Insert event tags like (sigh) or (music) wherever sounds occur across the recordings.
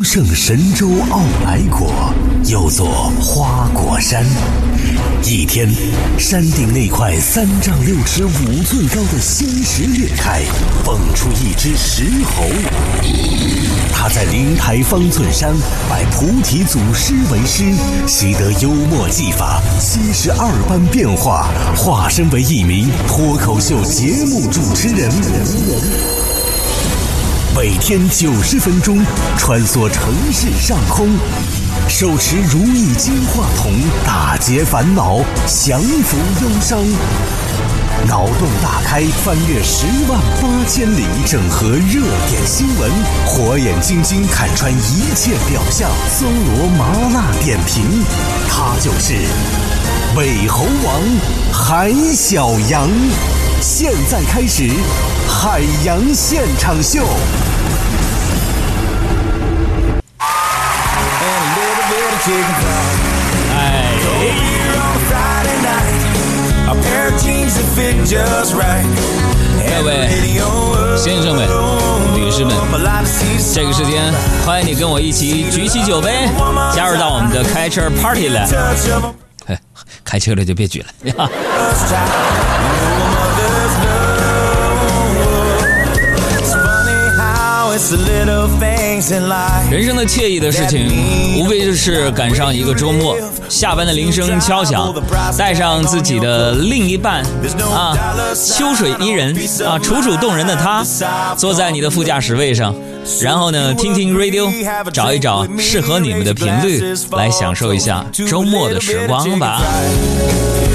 胜神州傲来国有座花果山，一天，山顶那块三丈六尺五寸高的仙石裂开，蹦出一只石猴。他在灵台方寸山拜菩提祖师为师，习得幽默技法，七十二般变化，化身为一名脱口秀节目主持人。每天九十分钟，穿梭城市上空，手持如意金话筒，打劫烦恼，降服忧伤。脑洞大开，翻越十万八千里，整合热点新闻，火眼金睛看穿一切表象，搜罗麻辣点评，他就是美猴王海小羊。现在开始，海洋现场秀。各位先生们、女士们，这个时间欢迎你跟我一起举起酒杯，加入到我们的开车 party 来。哎，开车了就别举了。人生的惬意的事情，无非就是赶上一个周末，下班的铃声敲响，带上自己的另一半啊，秋水伊人啊，楚楚动人的她，坐在你的副驾驶位上，然后呢，听听 radio，找一找适合你们的频率，来享受一下周末的时光吧。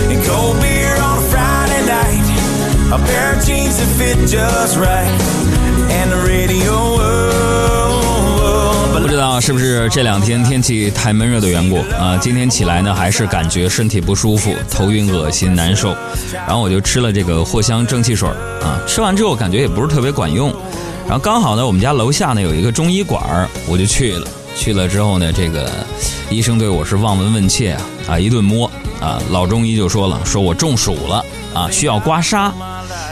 And cold beer on a Friday night. A pair of jeans that fit just right. And the radio. 不知道是不是这两天天气太闷热的缘故啊？今天起来呢，还是感觉身体不舒服，头晕、恶心、难受。然后我就吃了这个藿香正气水啊，吃完之后感觉也不是特别管用。然后刚好呢，我们家楼下呢有一个中医馆儿我就去了。去了之后呢，这个医生对我是望闻问切啊，一顿摸啊，老中医就说了，说我中暑了啊，需要刮痧。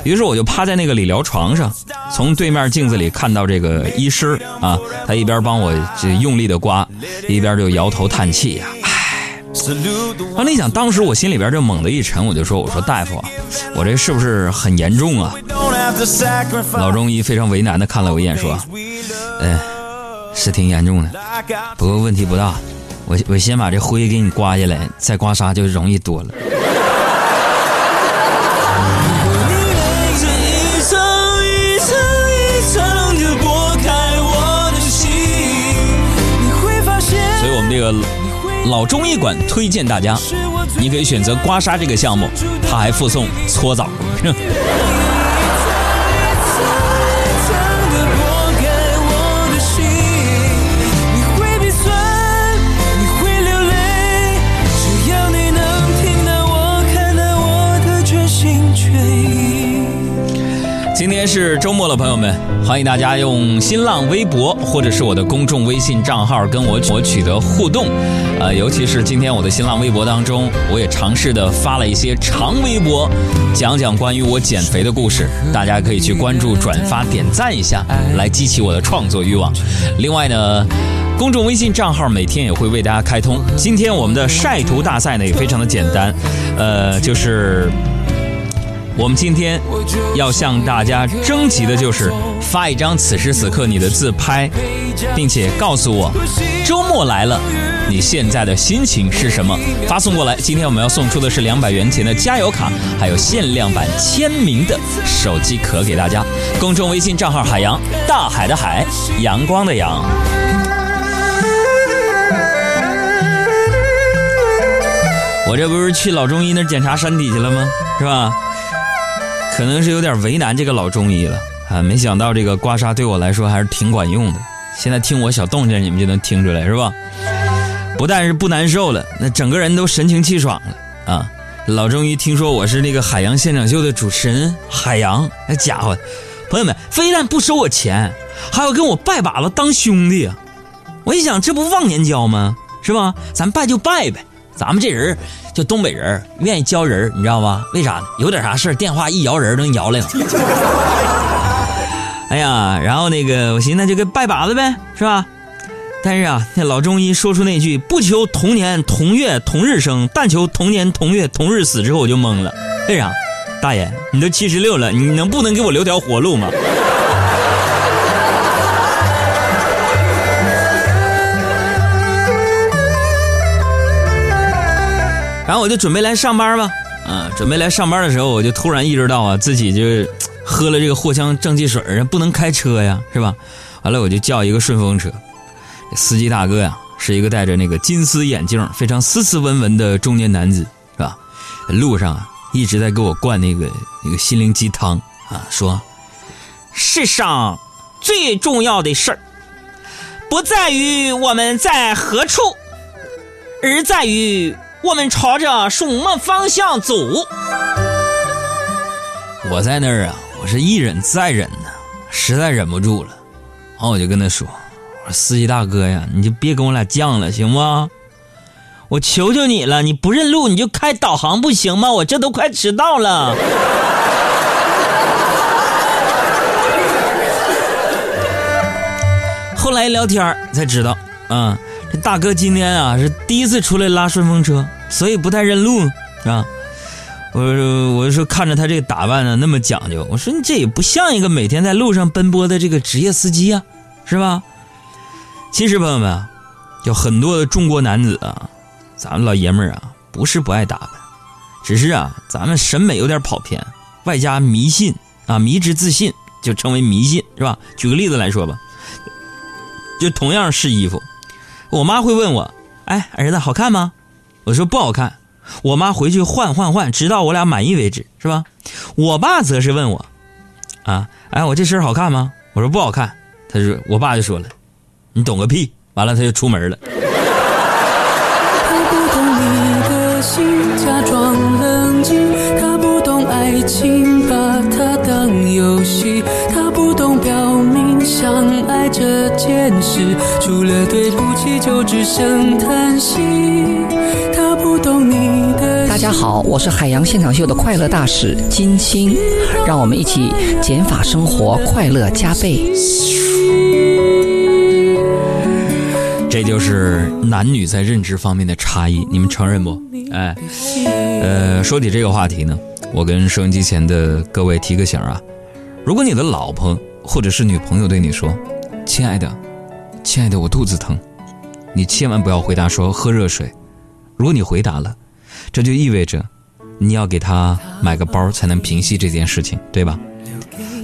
于是我就趴在那个理疗床上，从对面镜子里看到这个医师啊，他一边帮我这用力的刮，一边就摇头叹气呀、唉。Salute the 然后你想，当时我心里边就猛地一沉，我就说：“我说大夫，我这是不是很严重啊老中医非常为难的看了我一眼，说哎、是挺严重的，不过问题不大。我我先把这灰给你刮下来，再刮痧就容易多了。”个老中医馆推荐大家，你可以选择刮痧这个项目，他还附送搓澡。天是周末了，朋友们，欢迎大家用新浪微博或者是我的公众微信账号跟我我取得互动，呃，尤其是今天我的新浪微博当中，我也尝试的发了一些长微博，讲讲关于我减肥的故事，大家可以去关注、转发、点赞一下，来激起我的创作欲望。另外呢。公众微信账号每天也会为大家开通。今天我们的晒图大赛呢也非常的简单，呃，就是我们今天要向大家征集的就是发一张此时此刻你的自拍，并且告诉我周末来了，你现在的心情是什么？发送过来。今天我们要送出的是两百元钱的加油卡，还有限量版签名的手机壳给大家。公众微信账号海洋，大海的海，阳光的阳。我这不是去老中医那检查身体去了吗？是吧？可能是有点为难这个老中医了啊！没想到这个刮痧对我来说还是挺管用的。现在听我小动静，你们就能听出来是吧？不但是不难受了，那整个人都神清气爽了啊！老中医听说我是那个海洋现场秀的主持人海洋，那家伙，朋友们非但不收我钱，还要跟我拜把子当兄弟啊！我一想，这不忘年交吗？是吧？咱拜就拜呗。咱们这人就东北人，愿意交人，你知道吧？为啥呢？有点啥事电话一摇人能摇来了。(laughs) 哎呀，然后那个我寻思就给拜把子呗，是吧？但是啊，那老中医说出那句“不求同年同月同日生，但求同年同月同日死”之后，我就懵了。为啥？大爷，你都七十六了，你能不能给我留条活路吗？然后我就准备来上班嘛，啊，准备来上班的时候，我就突然意识到啊，自己就喝了这个藿香正气水不能开车呀，是吧？完了，我就叫一个顺风车，司机大哥呀，是一个戴着那个金丝眼镜、非常斯斯文文的中年男子，是吧？路上啊，一直在给我灌那个那个心灵鸡汤啊，说世上最重要的事儿，不在于我们在何处，而在于我们朝着什么方向走。我在那儿啊，我是一忍再忍呢，实在忍不住了。然后我就跟他说：“我说司机大哥呀，你就别跟我俩犟了，行不？我求求你了，你不认路你就开导航不行吗？我这都快迟到了。(laughs) ”后来一聊天才知道，啊，这大哥今天啊是第一次出来拉顺风车，所以不太认路啊。我我说看着他这个打扮呢那么讲究，我说你这也不像一个每天在路上奔波的这个职业司机呀、是吧？其实朋友们啊，有很多的中国男子啊，咱们老爷们儿啊，不是不爱打扮，只是啊，咱们审美有点跑偏，外加迷信啊，迷之自信就称为迷信，是吧？举个例子来说吧，就同样是衣服，我妈会问我，哎，儿子好看吗？我说不好看。我妈回去换换换，直到我俩满意为止，是吧？我爸则是问我，啊，哎，我这身好看吗？我说不好看。他说，我爸就说了，你懂个屁！完了，他就出门了。他不懂你的心，假装冷静。他不懂爱情，把它当游戏。他不懂表明相爱这件事，除了对不起，就只剩叹息。大家好，我是海洋现场秀的快乐大使金青，让我们一起减法生活，快乐加倍。这就是男女在认知方面的差异，你们承认不？哎，呃，说起这个话题呢，我跟收音机前的各位提个醒啊，如果你的老婆或者是女朋友对你说：“亲爱的，亲爱的，我肚子疼”，你千万不要回答说“喝热水”。如果你回答了，这就意味着你要给他买个包才能平息这件事情，对吧？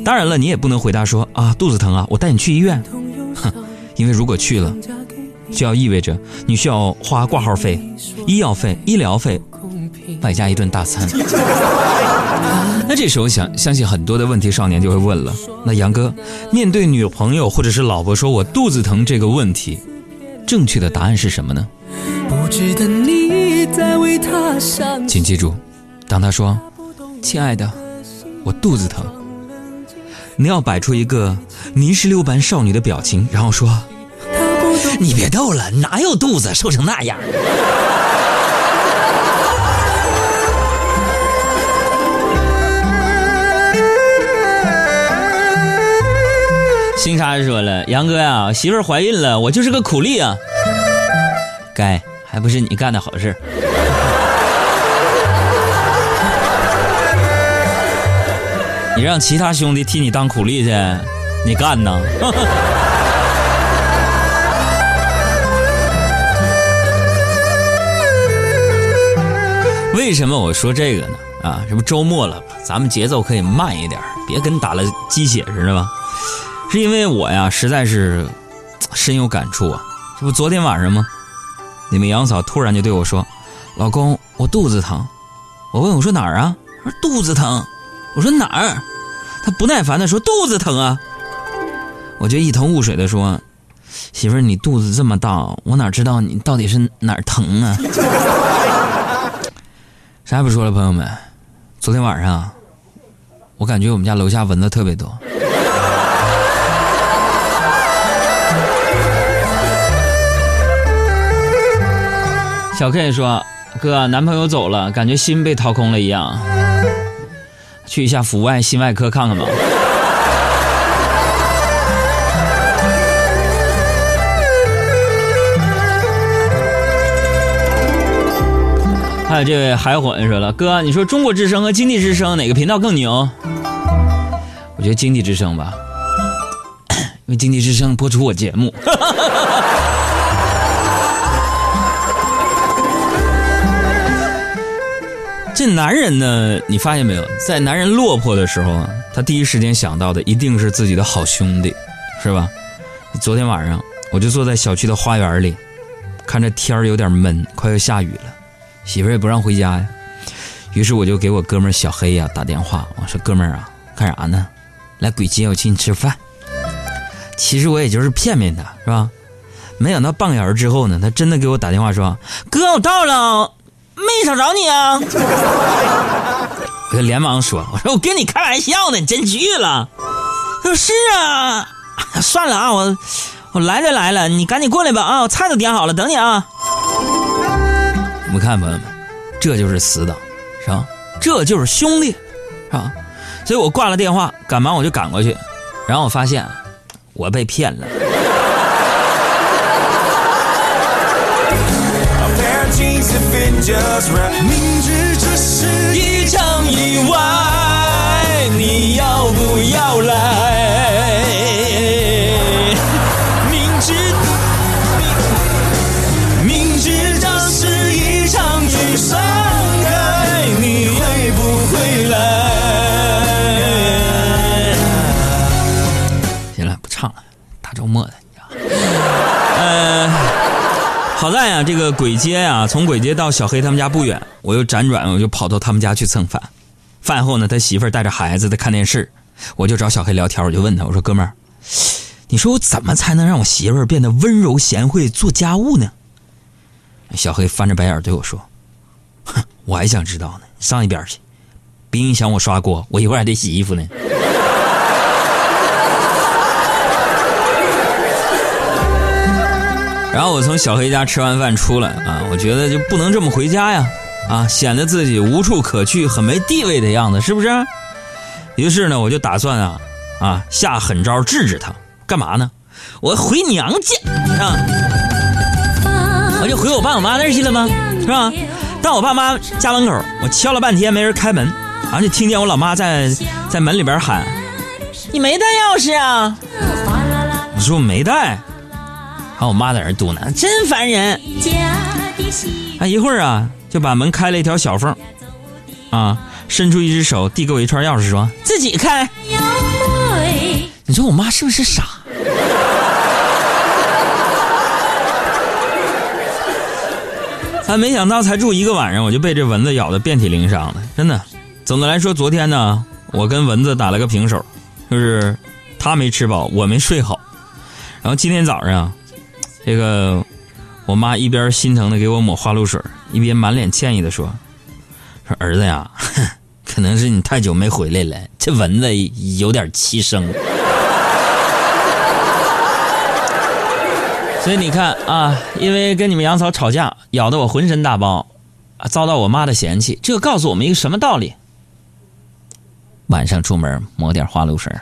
当然了，你也不能回答说啊肚子疼啊，我带你去医院，哼，因为如果去了，就要意味着你需要花挂号费、医药费、医疗费，外加一顿大餐。那这时候想相信很多的问题少年就会问了：那杨哥，面对女朋友或者是老婆说我肚子疼这个问题，正确的答案是什么呢？不值得你请记住，当他说“亲爱的，我肚子疼”，你要摆出一个泥石流般少女的表情，然后说他不懂：“你别逗了，哪有肚子瘦成那样？星沙说了：“杨哥呀、媳妇怀孕了，我就是个苦力啊。该还不是你干的好事。(laughs) 你让其他兄弟替你当苦力去，你干呐？(laughs) 为什么我说这个呢？啊，这不周末了？咱们节奏可以慢一点，别跟打了鸡血似的吧？是因为我呀，实在是深有感触啊。这不昨天晚上吗？你们杨嫂突然就对我说：“老公，我肚子疼。”我问我说哪儿啊？说肚子疼。我说哪儿？她不耐烦的说肚子疼啊。我就一头雾水的说：“媳妇儿，你肚子这么大，我哪知道你到底是哪儿疼啊？” (laughs) 啥也不说了，朋友们，昨天晚上，我感觉我们家楼下蚊子特别多。小 k 说哥男朋友走了感觉心被掏空了一样。去一下阜外心外科看看吧。还有这位还有我说了哥你说中国之声和经济之声哪个频道更牛？我觉得经济之声吧。(coughs) 因为经济之声播出我节目。哈哈哈哈这男人呢，你发现没有，在男人落魄的时候啊，他第一时间想到的一定是自己的好兄弟，是吧？昨天晚上我就坐在小区的花园里，看着天儿有点闷，快要下雨了，媳妇儿也不让回家呀，于是我就给我哥们小黑呀、打电话，我说哥们儿啊，干啥呢？来鬼街，我请你吃饭。其实我也就是骗骗他，是吧？没想到半个小时之后呢，他真的给我打电话说：“哥，我到了，没找着你啊。”我就连忙说：“我说我跟你开玩笑呢，你真去了？”他说：“是啊，(laughs) 算了啊，我我来就来了，你赶紧过来吧啊，我菜都点好了，等你啊。”你们看，朋友们，这就是死党，是吧？这就是兄弟，是吧？所以我挂了电话，赶忙我就赶过去，然后我发现我被骗了。Just right。明知这是一场意外，你要不要来？明知明明知这是一场雨伤这个簋街啊、从簋街到小黑他们家不远，我又辗转，我就跑到他们家去蹭饭。饭后呢，他媳妇儿带着孩子在看电视，我就找小黑聊天，我就问他，我说哥们儿，你说我怎么才能让我媳妇儿变得温柔贤惠，做家务呢？小黑翻着白眼对我说：“哼，我还想知道呢，上一边去，别影响我刷锅，我一会儿还得洗衣服呢。”然后我从小黑家吃完饭出来啊，我觉得就不能这么回家呀，啊，显得自己无处可去、很没地位的样子，是不是？于是呢，我就打算啊啊下狠招治治他，干嘛呢？我回娘家啊，我就回我爸我妈那儿去了吗？是吧？到我爸妈家门口，我敲了半天没人开门，然后就听见我老妈在在门里边喊：“你没带钥匙啊？”我说我没带。然后我妈在那儿嘟囔：“真烦人。”啊，一会儿啊，就把门开了一条小缝，啊，伸出一只手递给我一串钥匙，说：“自己开。”你说我妈是不是傻？(laughs) 啊，没想到才住一个晚上，我就被这蚊子咬得遍体鳞伤了，真的。总的来说，昨天呢，我跟蚊子打了个平手，就是他没吃饱，我没睡好。然后今天早上，这个我妈一边心疼的给我抹花露水，一边满脸歉意的说：“说儿子呀，(laughs) 可能是你太久没回来了，这蚊子有点欺生。”所以你看啊，因为跟你们杨嫂吵架，咬得我浑身大包，遭到我妈的嫌弃。这告诉我们一个什么道理？晚上出门抹点花露水。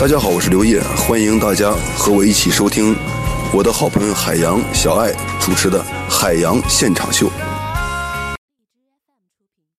大家好，我是刘烨，欢迎大家和我一起收听我的好朋友海洋小爱主持的《海洋现场秀》。